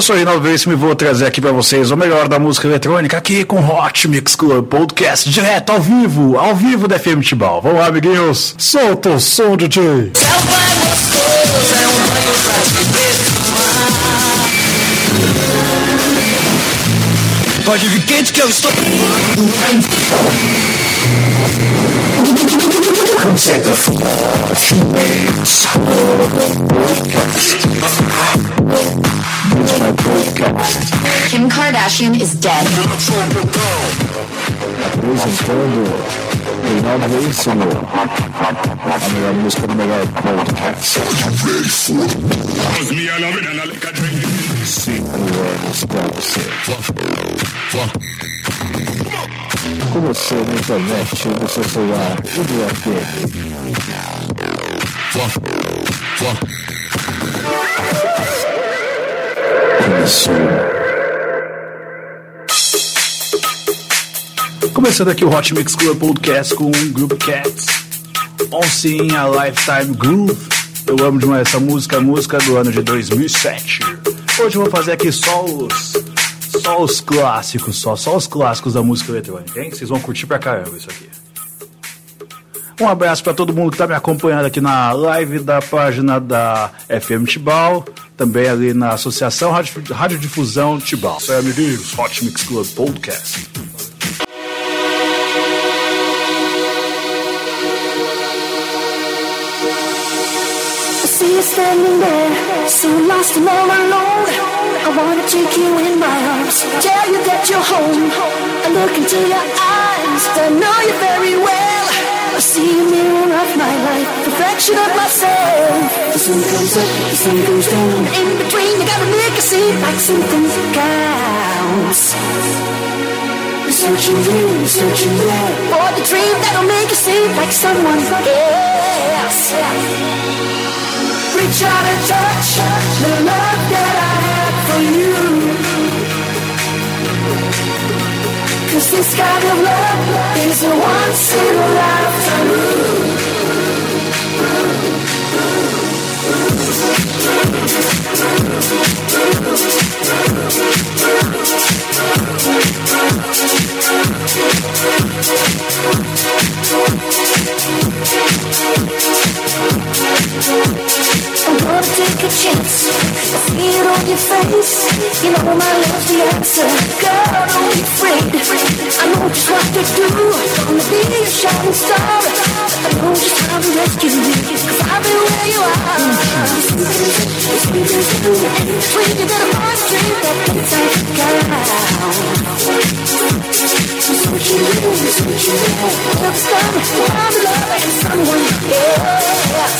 Eu sou Reinaldo Veríssimo e vou trazer aqui para vocês o melhor da música eletrônica aqui com Hot Mix Club Podcast direto ao vivo, ao vivo da FM Tibau. Vamos lá, amiguinhos. Solta o som, DJ. Pode vir quente que eu estou. Conceito Hot Mix Podcast. Kim Kardashian is dead. Apresentando Reinaldo Veríssimo. A melhor música do melhor podcast. Cinco anos pra você. Com você na internet, no seu celular e no FM. Começou. Começando aqui o Hot Mix Club Podcast com o Group Cats. On Sim, a Lifetime Groove. Eu amo demais essa música, a música do ano de 2007. Hoje eu vou fazer aqui só os. Só os clássicos, só, só os clássicos da música eletrônica, hein? Vocês vão curtir pra caramba isso aqui. Um abraço para todo mundo que está me acompanhando aqui na live da página da FM Tibau, também ali na Associação Rádio, Rádio Difusão Tibau. Isso aí, amiguinhos, Hot Mix Club Podcast. See you standing there, so lost and all alone. I wanna take you in my arms, tell you that you're home. I look into your eyes, I know you very well. I see a mirror of my life, reflection of myself. The sun comes up, the sun goes down. In between, you gotta make a scene like something counts. Searching you're searching there for the dream that'll make you seem like someone else. Reach out and touch the love that I have for you. Cause this kind of love is a once in a lifetime. I'm gonna take a chance. I see it on your face. You know my love's the answer. Girl, don't be afraid. I know just what to do. Gonna be a shining star. I know just how to rescue you. Cause I'll be where you are. It's me, it's you, and between you got a heartstring that gets out of Switching you, switching you. Done. I'm someone else. This kind of love is a once in a lifetime.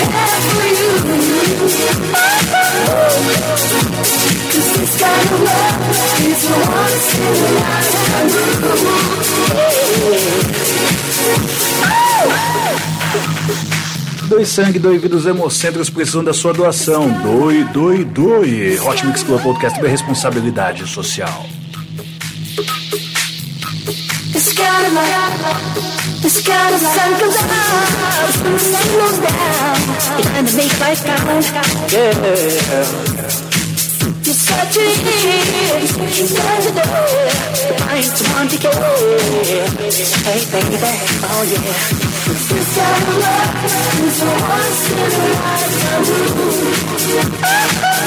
Doe sangue, doe vidas hemocentros precisam da sua doação. Doe, doe, doe. Hot Mix Club Podcast é responsabilidade social. The. You're such a you're such a door. Find someone to care. Hey baby, oh yeah. Kind of love is a once in a lifetime.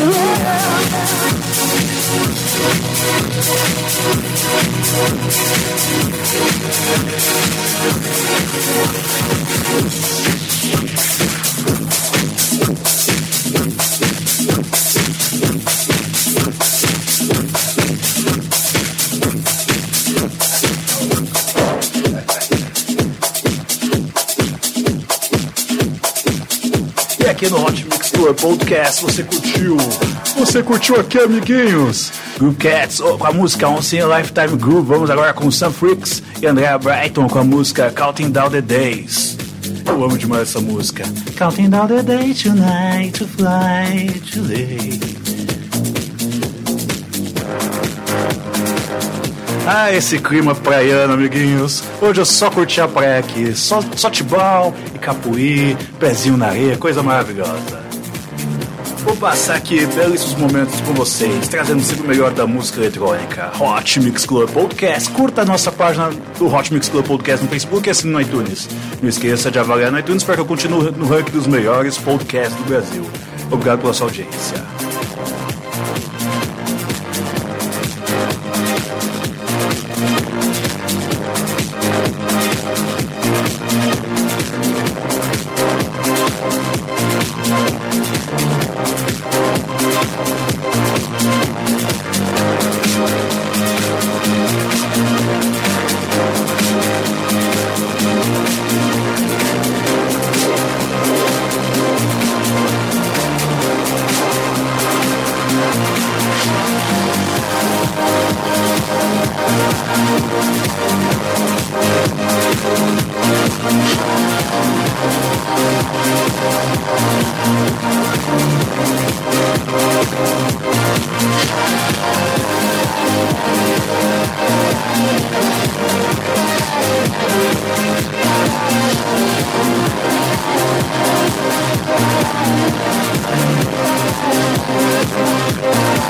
Thank aqui no Hot Mix Tour Podcast você curtiu? Você curtiu aqui, amiguinhos? Groove Cats oh, com a música Once in a Lifetime Groove. Vamos agora com Sam Freaks e Andrea Brighton com a música Counting Down the Days. Eu amo demais essa música. Counting down the day tonight to fly to Ah, esse clima praiano, amiguinhos. Hoje eu só curti a praia aqui. Só, só tibão e capuí, pezinho na areia, coisa maravilhosa. Vou passar aqui belíssimos momentos com vocês, trazendo sempre o melhor da música eletrônica. Hot Mix Club Podcast. Curta a nossa página do Hot Mix Club Podcast no Facebook e assine no iTunes. Não esqueça de avaliar no iTunes para que eu continue no ranking dos melhores podcasts do Brasil. Obrigado pela sua audiência.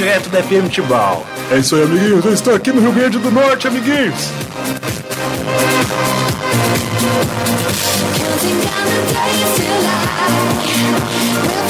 direto da FM Tibau. É isso aí, amiguinhos. Eu estou aqui no Rio Grande do Norte, amiguinhos. Counting down the days till I will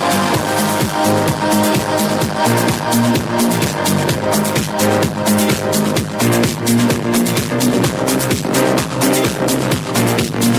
Thank Thank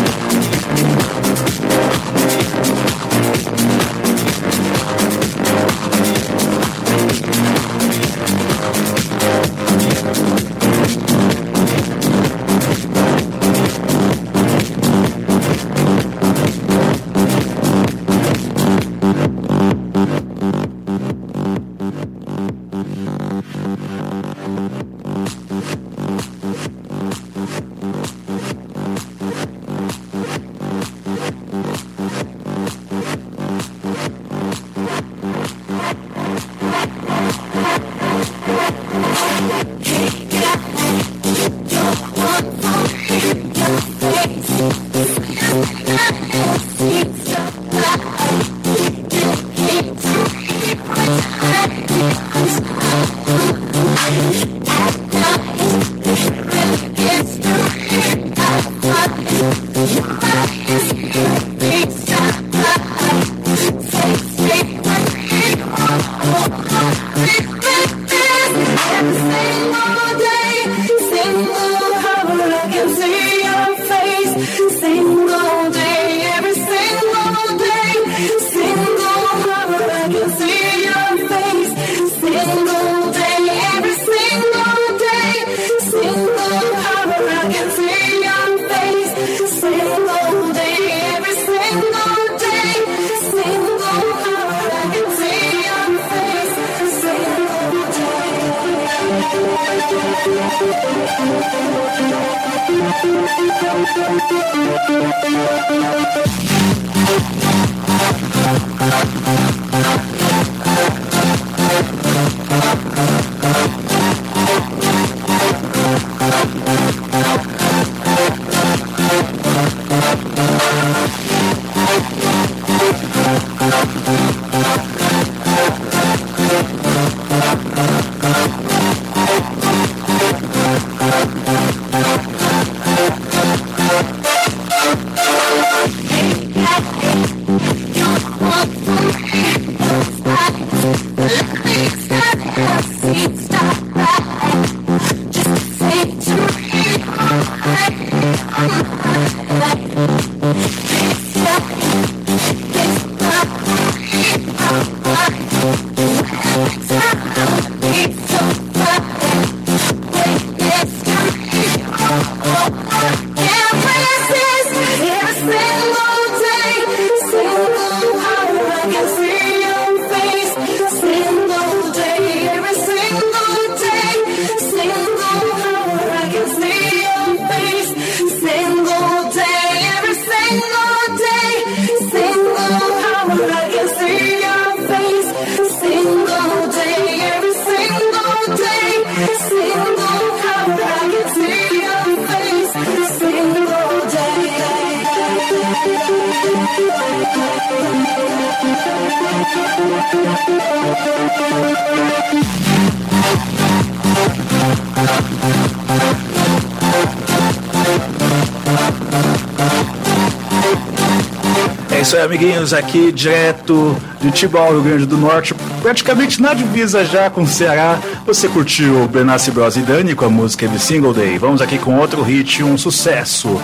amiguinhos, aqui direto de Tibau, Rio Grande do Norte, praticamente na divisa já com o Ceará. Você curtiu Benassi Bros e Dani com a música Every Single Day. Vamos aqui com outro hit, um sucesso.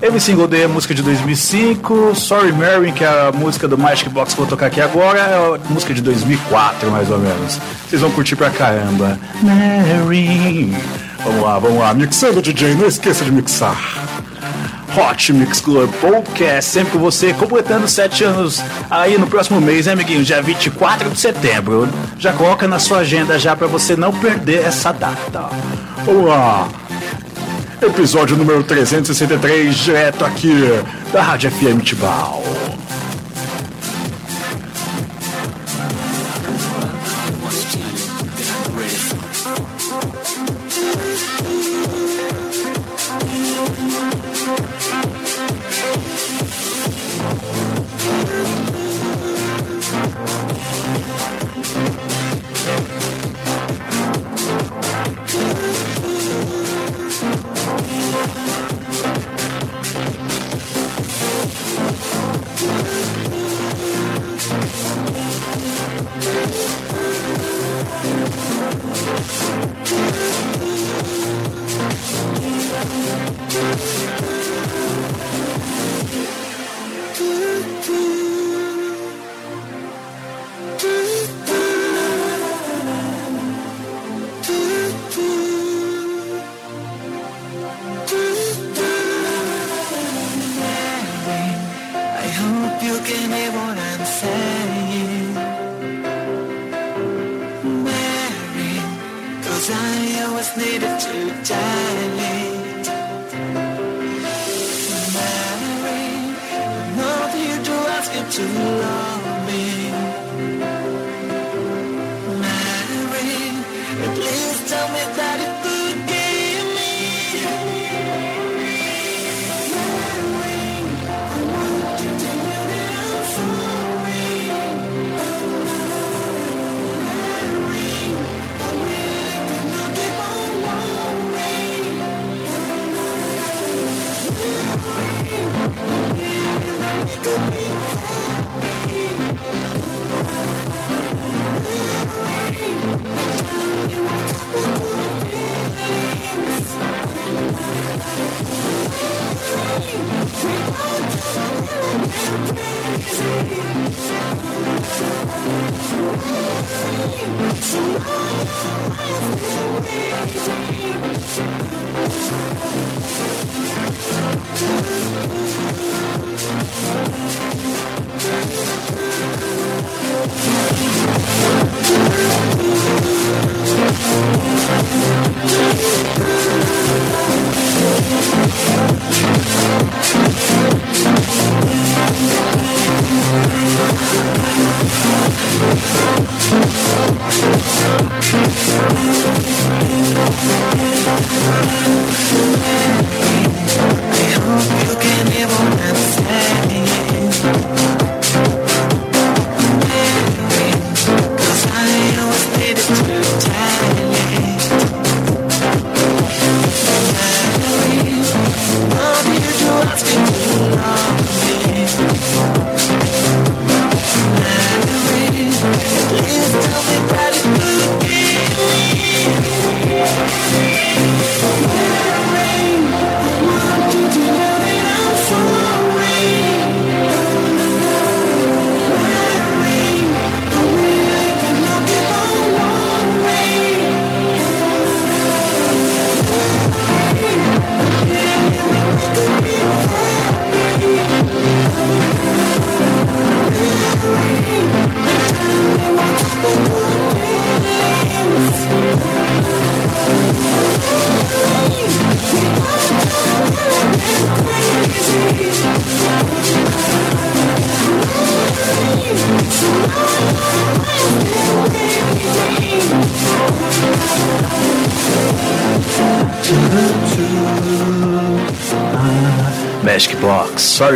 Every Single Day é música de 2005, Sorry Mary, que é a música do Magic Box que eu vou tocar aqui agora, é a música de 2004, mais ou menos. Vocês vão curtir pra caramba. Mary. Vamos lá, vamos lá. Mixando, DJ, não esqueça de mixar. Hot Mix Club Podcast, sempre com você, completando sete anos aí no próximo mês, né, amiguinho? Dia 24 de setembro. Já coloca na sua agenda já para você não perder essa data. Vamos lá. Episódio número 363, direto aqui da Rádio FM Tibau.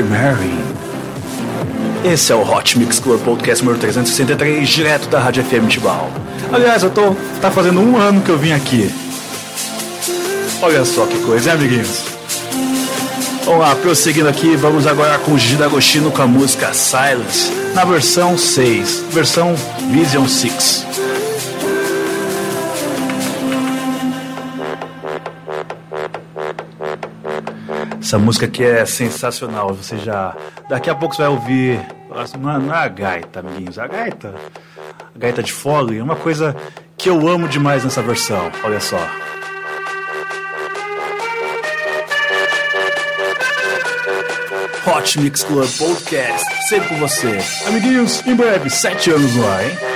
Mary. Esse é o Hot Mix Club Podcast número 363, direto da Rádio FM Tibau. Aliás, eu tô. tá fazendo um ano que eu vim aqui. Olha só que coisa, hein, amiguinhos? Vamos lá, prosseguindo aqui, vamos agora com o Gigi D'Agostino com a música Silence, na versão 6, versão Vision 6. Essa música aqui é sensacional, você já... Daqui a pouco você vai ouvir... Não não é a gaita, amiguinhos, a gaita. A gaita de Foley é uma coisa que eu amo demais nessa versão, olha só. Hot Mix Club Podcast, sempre com você. Amiguinhos, em breve, sete anos no ar, hein?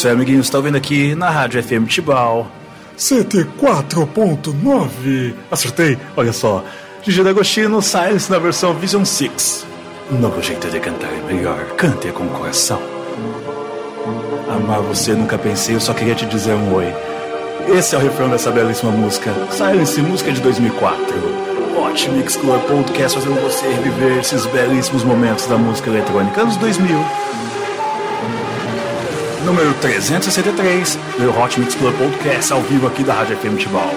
Isso aí, amiguinhos. Está ouvindo aqui na Rádio FM Tibau. CT4.9. Acertei? Olha só. Gigi D'Agostino, Silence na versão Vision 6. Um novo jeito de cantar é melhor. Cante com o coração. Amar você nunca pensei, eu só queria te dizer um oi. Esse é o refrão dessa belíssima música. Silence, música de 2004. Hot Mix Club Podcast fazendo você reviver esses belíssimos momentos da música eletrônica anos 2000 número 363 do Hot Mix Club Podcast ao vivo aqui da Rádio FM Tibau.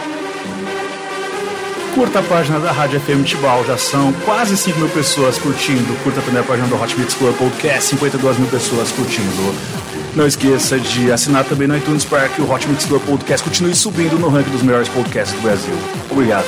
Curta a página da Rádio FM Tibau, já são quase 5 mil pessoas curtindo. Curta também a página do Hot Mix Club Podcast, 52 mil pessoas curtindo. Não esqueça de assinar também no iTunes para que o Hot Mix Club Podcast continue subindo no ranking dos melhores podcasts do Brasil. Obrigado.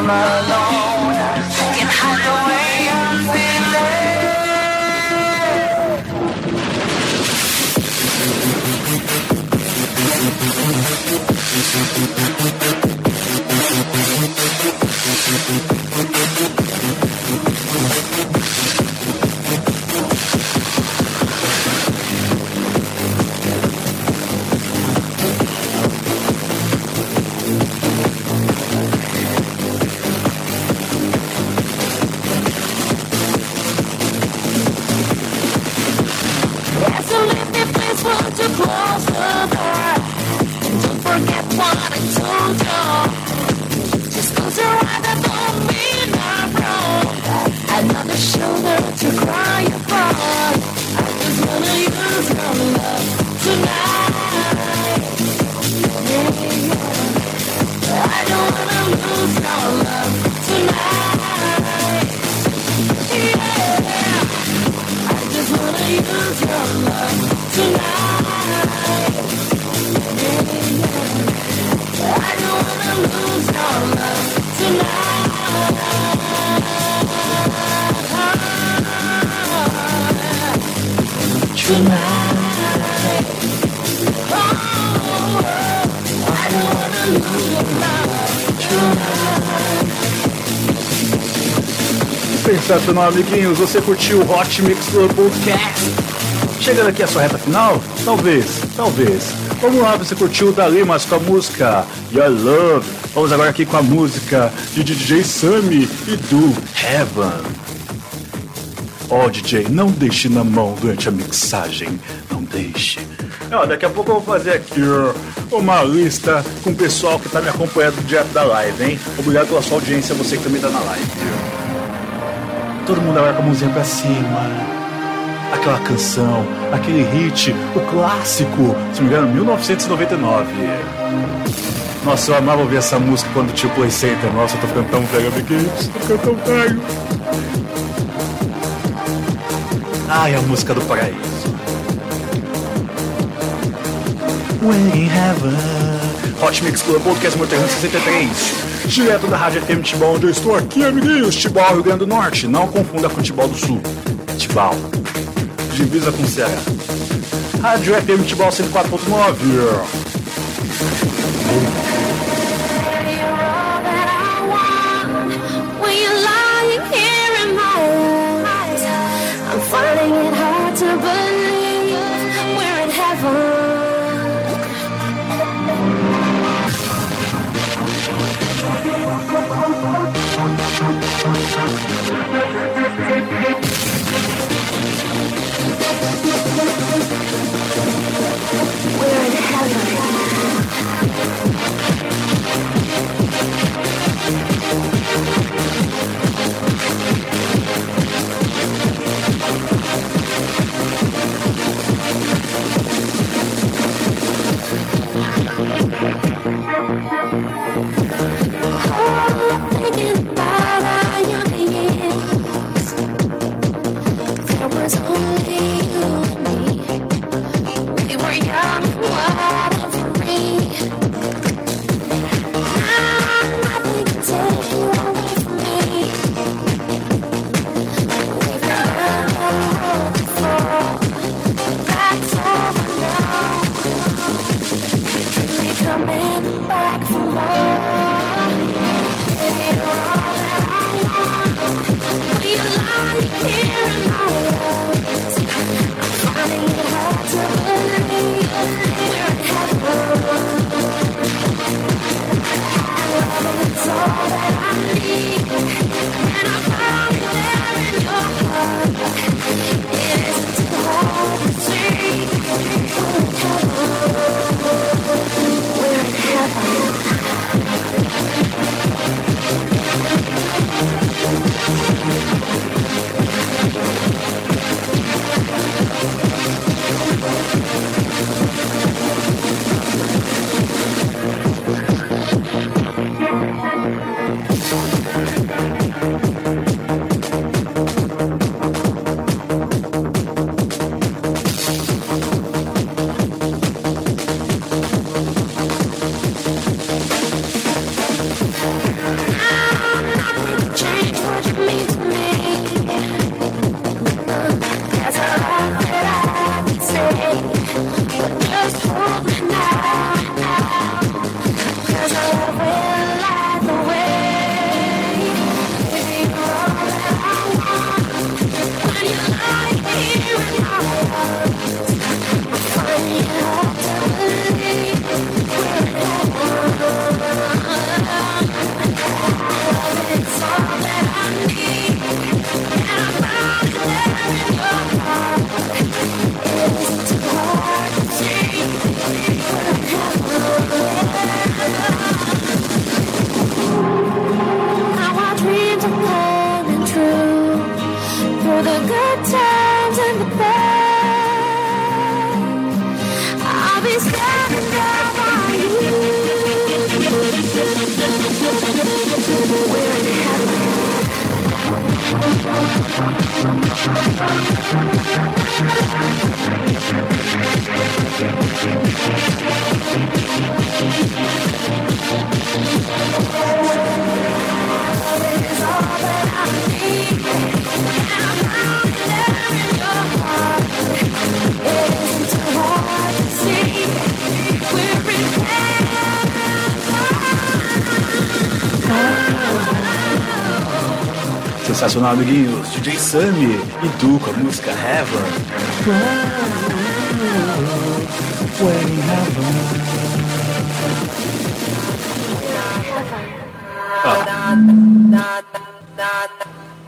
There's a Sensacional, amiguinhos. Você curtiu o Hot Mix Club Podcast? Chegando aqui a sua reta final? Talvez, talvez. Vamos lá, você curtiu o da Limas com a música Your Love. Vamos agora aqui com a música de DJ Sammy e do Heaven. Ó, DJ, não deixe na mão durante a mixagem. Não deixe. Ó, daqui a pouco eu vou fazer aqui uma lista com o pessoal que tá me acompanhando direto da live, hein? Obrigado pela sua audiência, você que também tá na live. Todo mundo agora com a mãozinha pra cima. Aquela canção, aquele hit, o clássico, se não me engano, 1999. Nossa, eu amava ouvir essa música quando tinha o Play Center. Nossa, eu tô ficando tão velho, amiguinhos. Tô ficando tão velho. Ai, a música do paraíso. When in Heaven. Hot Mix Club Podcast número 363. Direto da Rádio FM Tibau, onde eu estou aqui, amiguinhos. Tibau, Rio Grande do Norte. Não confunda com Tibau do Sul. Tibau. Divisa com Ceará. Rádio FM Tibau 104.9. Sensacional, amiguinhos. DJ Sammy e Tu com a música Heaven.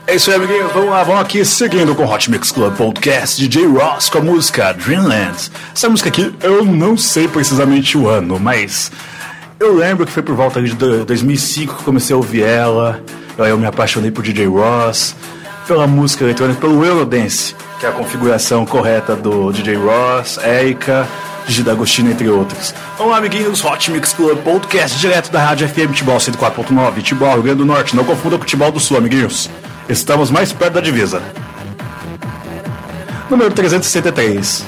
É isso aí, amiguinhos. Vamos lá, vamos aqui seguindo com Hot Mix Club Podcast. DJ Ross com a música Dreamland. Essa música aqui, eu não sei precisamente o ano, mas eu lembro que foi por volta de do- 2005 que comecei a ouvir ela. Eu me apaixonei por DJ Ross, pela música eletrônica, pelo Eurodance, que é a configuração correta do DJ Ross, Erika, Gigi D'Agostino, entre outros. Vamos lá, amiguinhos, Hot Mix Club Podcast, direto da Rádio FM Tibol 104.9, Tibol, Rio Grande do Norte. Não confunda com o Tibol do Sul, amiguinhos. Estamos mais perto da divisa. Número 363.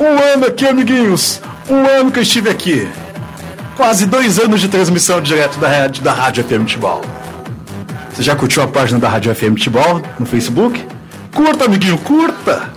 Um ano aqui, amiguinhos. Um ano que eu estive aqui. Quase dois anos de transmissão direto da da rádio FM Tibol. Você já curtiu a página da Rádio FM Tibol no Facebook? Curta, amiguinho, curta!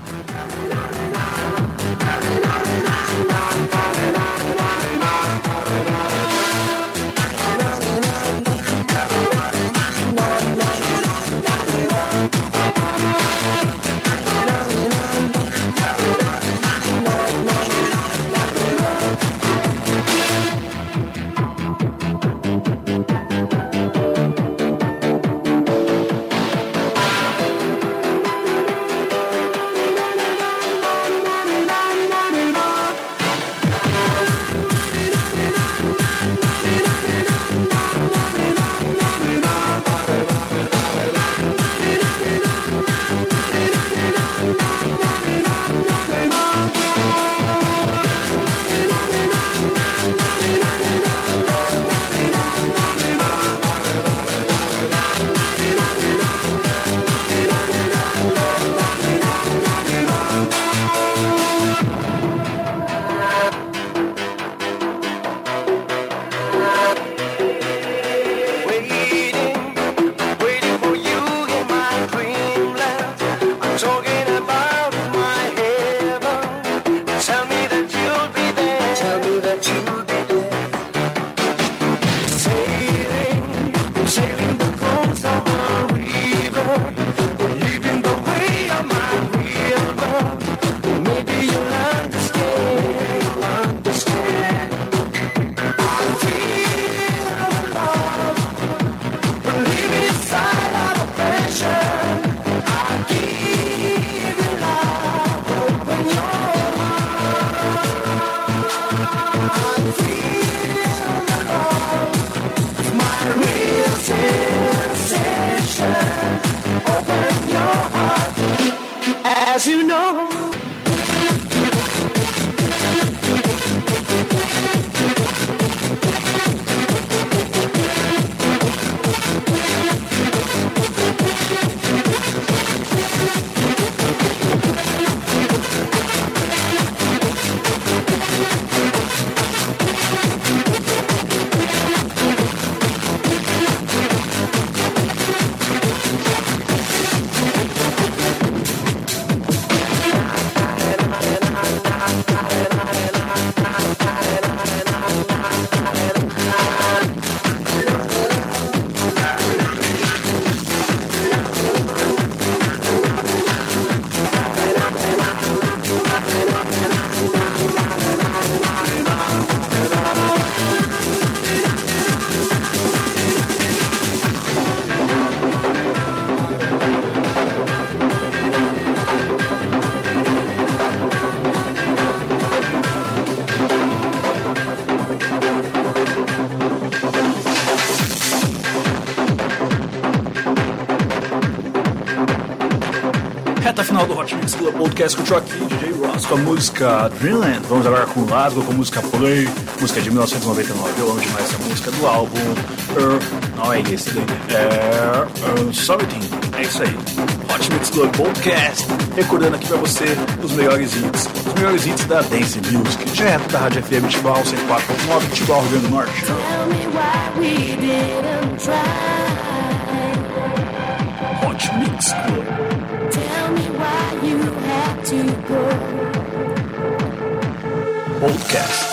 Podcast com o aqui, DJ Ross, com a música Dreamland. Vamos agora com o Lasgo, com a música Play, música de 1999. Eu amo demais essa música do álbum não é esse daí, é uh, Something. É isso aí. Hot Mix Club Podcast, recordando aqui pra você os melhores hits, os melhores hits da Dance Music, direto da Rádio FM Tibau 104.9, Tibau, Rio Grande do Norte. Tell me why we didn't try. Hot Mix Club. To go. Podcast.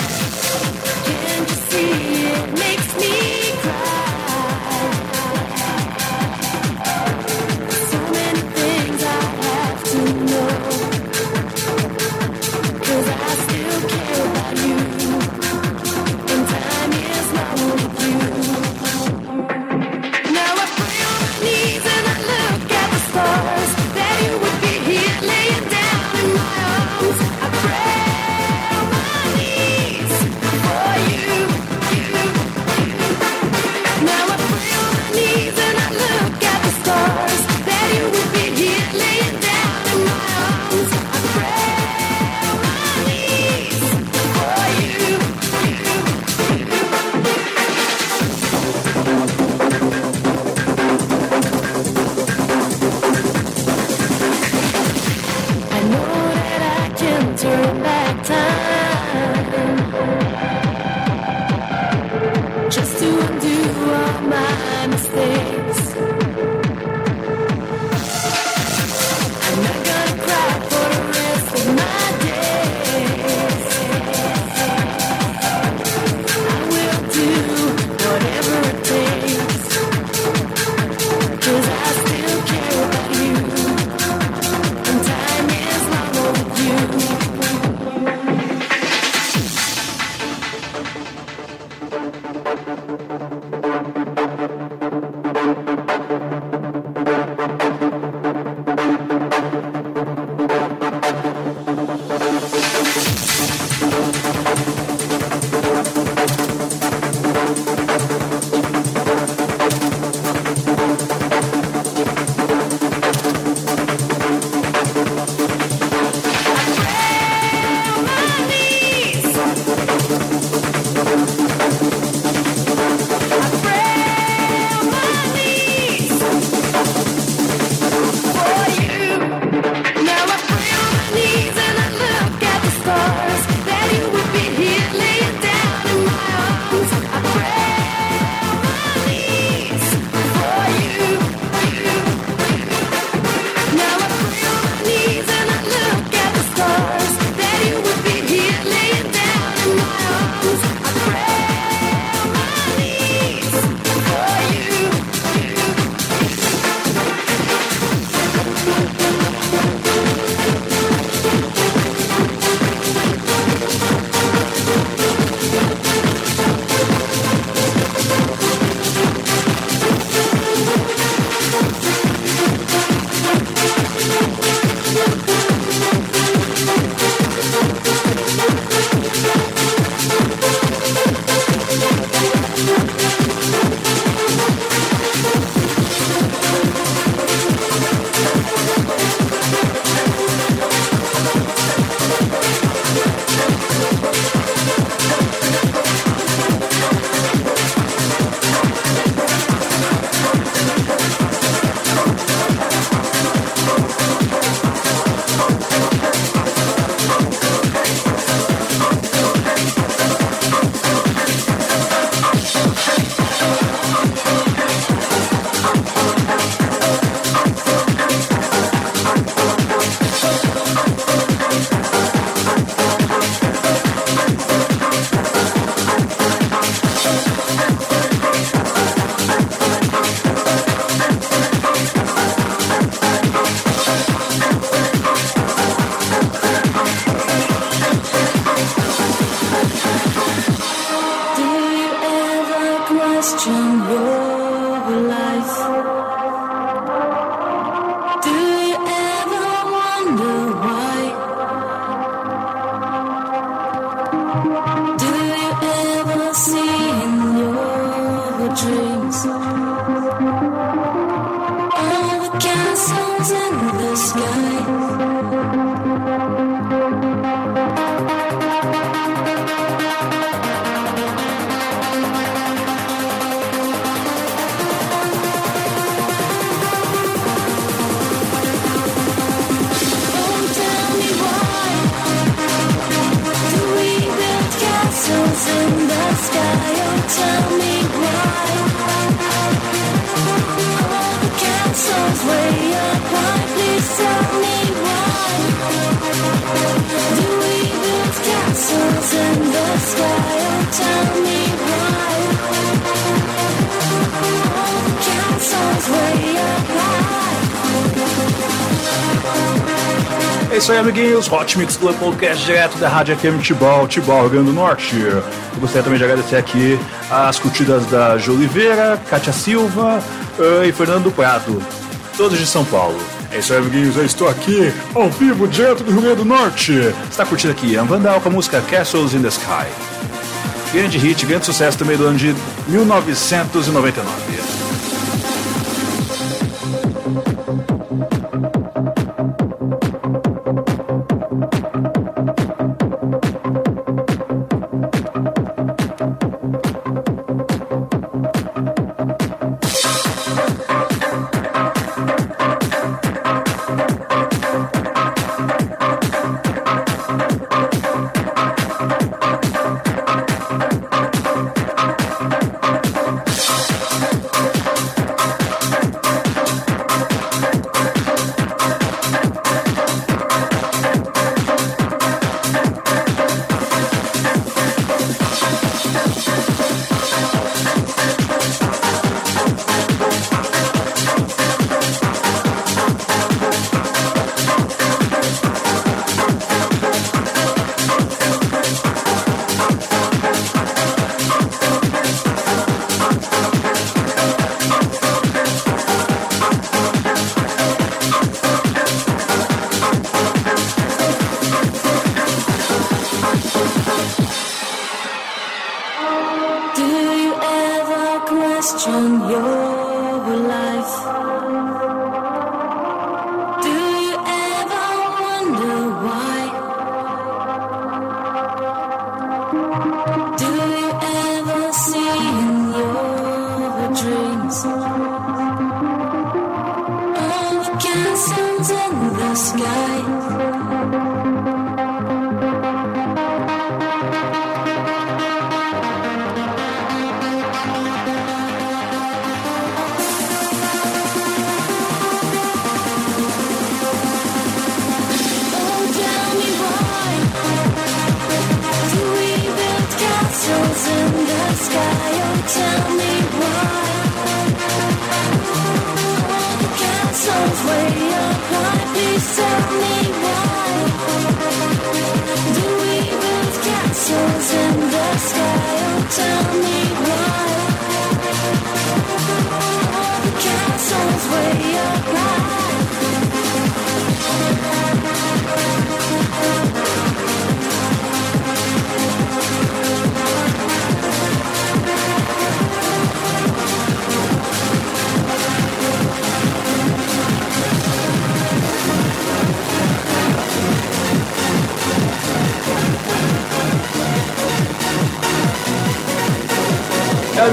suns in the sky. É isso aí, amiguinhos. Hot Mix Club Podcast direto da Rádio FM Tibal, Tibal, Rio Grande do Norte. Eu gostaria também de agradecer aqui as curtidas da Jô Oliveira, Kátia Silva uh, e Fernando Prado, todos de São Paulo. É isso aí, amiguinhos. Eu estou aqui, ao vivo, direto do Rio Grande do Norte. Está curtindo aqui Ian Vandal com a música Castles in the Sky. Grande hit, grande sucesso também do ano de 1999.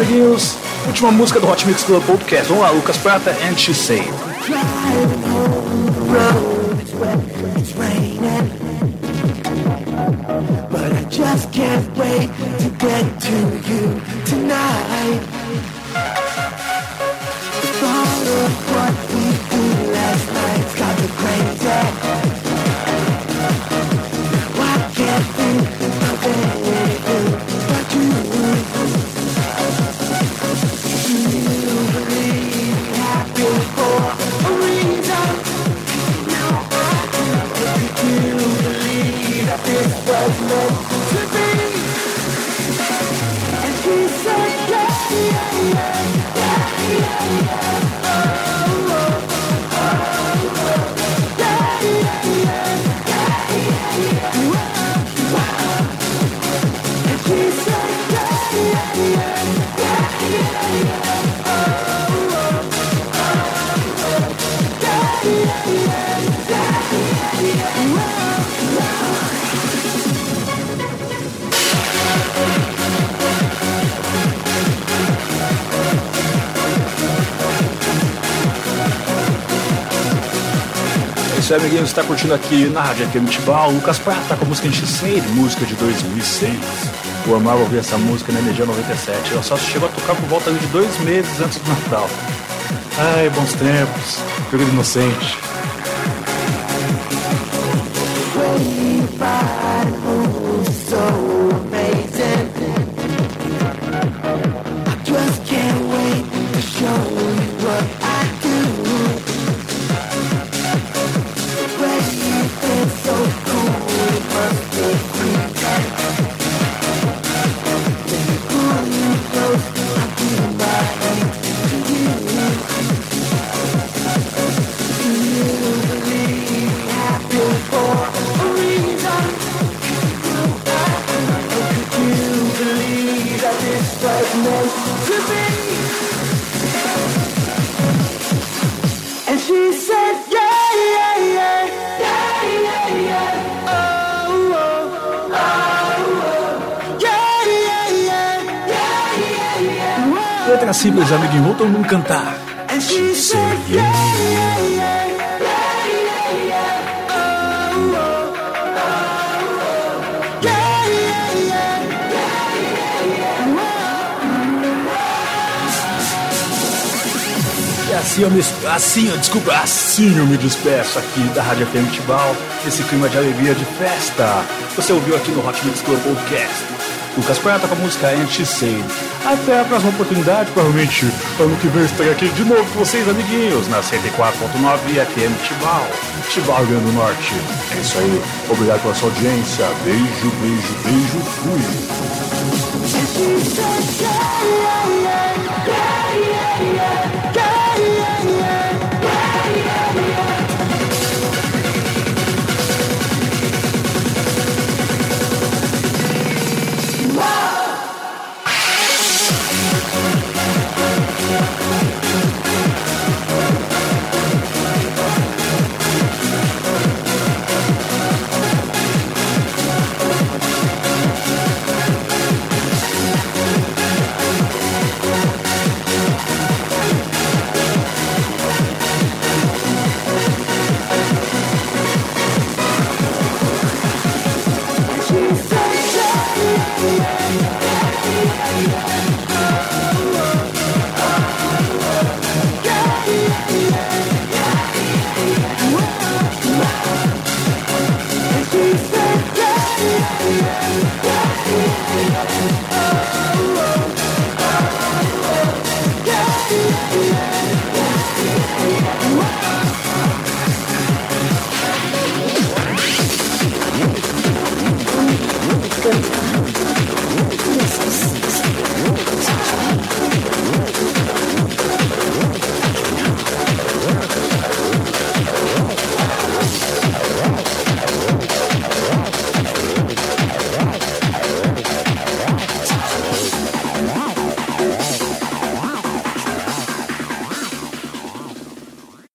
amiguinhos. Última música do Hot Mix Club Podcast. Vamos lá, Lucas Prata and She Say. Isso, amiguinho, você está curtindo aqui na Rádio FM Tibau, Lucas Prata com a música Enchiceiro, música de 2006. Eu amava ouvir essa música na Energia 97, ela só chegou a tocar por volta de dois meses antes do Natal. Ai, bons tempos, período inocente. Letra simples, amiguinho, vou todo mundo cantar. E assim eu me, assim, eu, desculpa, assim eu me despeço aqui da Rádio FM Tibau, nesse clima de alegria, de festa. Você ouviu aqui no Hot Mix Club Podcast. Lucas Prata com a música Anti-Save. Até a próxima oportunidade, provavelmente ano que vem eu estarei aqui de novo com vocês, amiguinhos, na 104.9 FM Tibau, Tibau, Rio Grande do Norte. É isso aí, obrigado pela sua audiência. Beijo, beijo, beijo, fui.